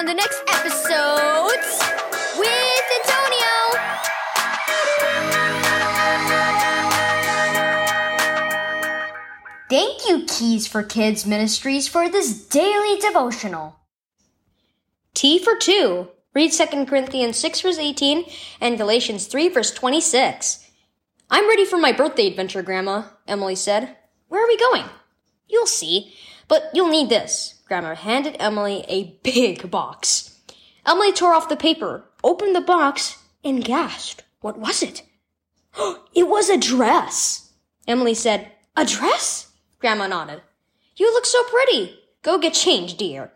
on the next episodes with Antonio. Thank you, Keys for Kids Ministries, for this daily devotional. Tea for 2. Read 2 Corinthians 6 verse 18 and Galatians 3 verse 26. I'm ready for my birthday adventure, Grandma, Emily said. Where are we going? You'll see, but you'll need this. Grandma handed Emily a big box. Emily tore off the paper, opened the box, and gasped. What was it? it was a dress. Emily said, A dress? Grandma nodded. You look so pretty. Go get changed, dear.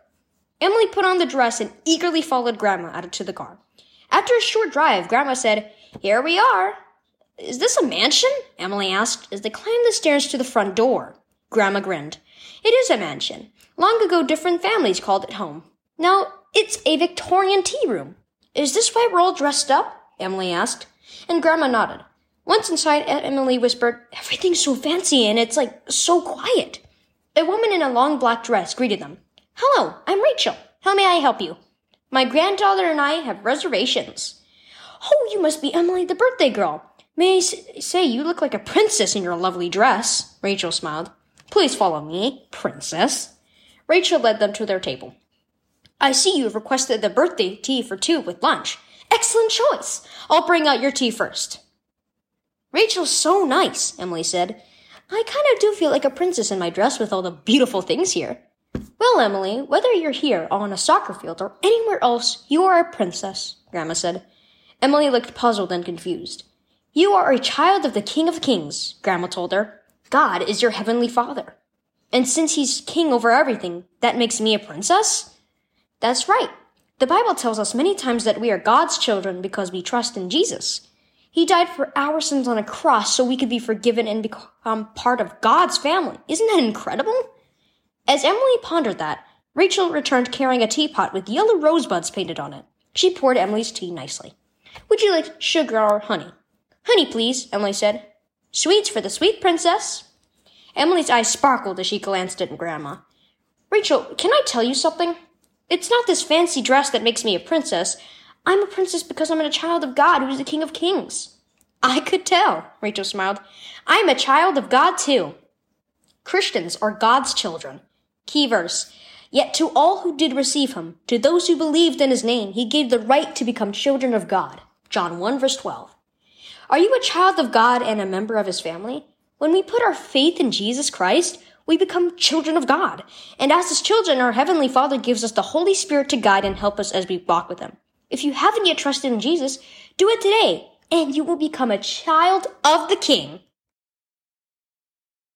Emily put on the dress and eagerly followed Grandma out to the car. After a short drive, Grandma said, Here we are. Is this a mansion? Emily asked as they climbed the stairs to the front door. Grandma grinned. It is a mansion. Long ago, different families called it home. Now, it's a Victorian tea room. Is this why we're all dressed up? Emily asked. And Grandma nodded. Once inside, Emily whispered, Everything's so fancy and it's like so quiet. A woman in a long black dress greeted them. Hello, I'm Rachel. How may I help you? My granddaughter and I have reservations. Oh, you must be Emily, the birthday girl. May I say you look like a princess in your lovely dress? Rachel smiled. Please follow me, princess. Rachel led them to their table. I see you have requested the birthday tea for two with lunch. Excellent choice. I'll bring out your tea first. Rachel's so nice, Emily said. I kind of do feel like a princess in my dress with all the beautiful things here. Well, Emily, whether you're here on a soccer field or anywhere else, you are a princess, Grandma said. Emily looked puzzled and confused. You are a child of the King of Kings, Grandma told her. God is your heavenly father. And since he's king over everything, that makes me a princess? That's right. The Bible tells us many times that we are God's children because we trust in Jesus. He died for our sins on a cross so we could be forgiven and become part of God's family. Isn't that incredible? As Emily pondered that, Rachel returned carrying a teapot with yellow rosebuds painted on it. She poured Emily's tea nicely. Would you like sugar or honey? Honey, please, Emily said. Sweets for the sweet princess. Emily's eyes sparkled as she glanced at Grandma. Rachel, can I tell you something? It's not this fancy dress that makes me a princess. I'm a princess because I'm a child of God who is the King of Kings. I could tell, Rachel smiled. I'm a child of God too. Christians are God's children. Key verse. Yet to all who did receive him, to those who believed in his name, he gave the right to become children of God. John 1 verse 12. Are you a child of God and a member of his family? When we put our faith in Jesus Christ, we become children of God. And as his children, our heavenly Father gives us the Holy Spirit to guide and help us as we walk with him. If you haven't yet trusted in Jesus, do it today, and you will become a child of the King.